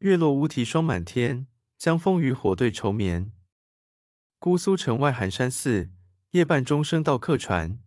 月落乌啼霜满天江枫渔火对愁眠。姑苏城外寒山寺夜半钟声到客船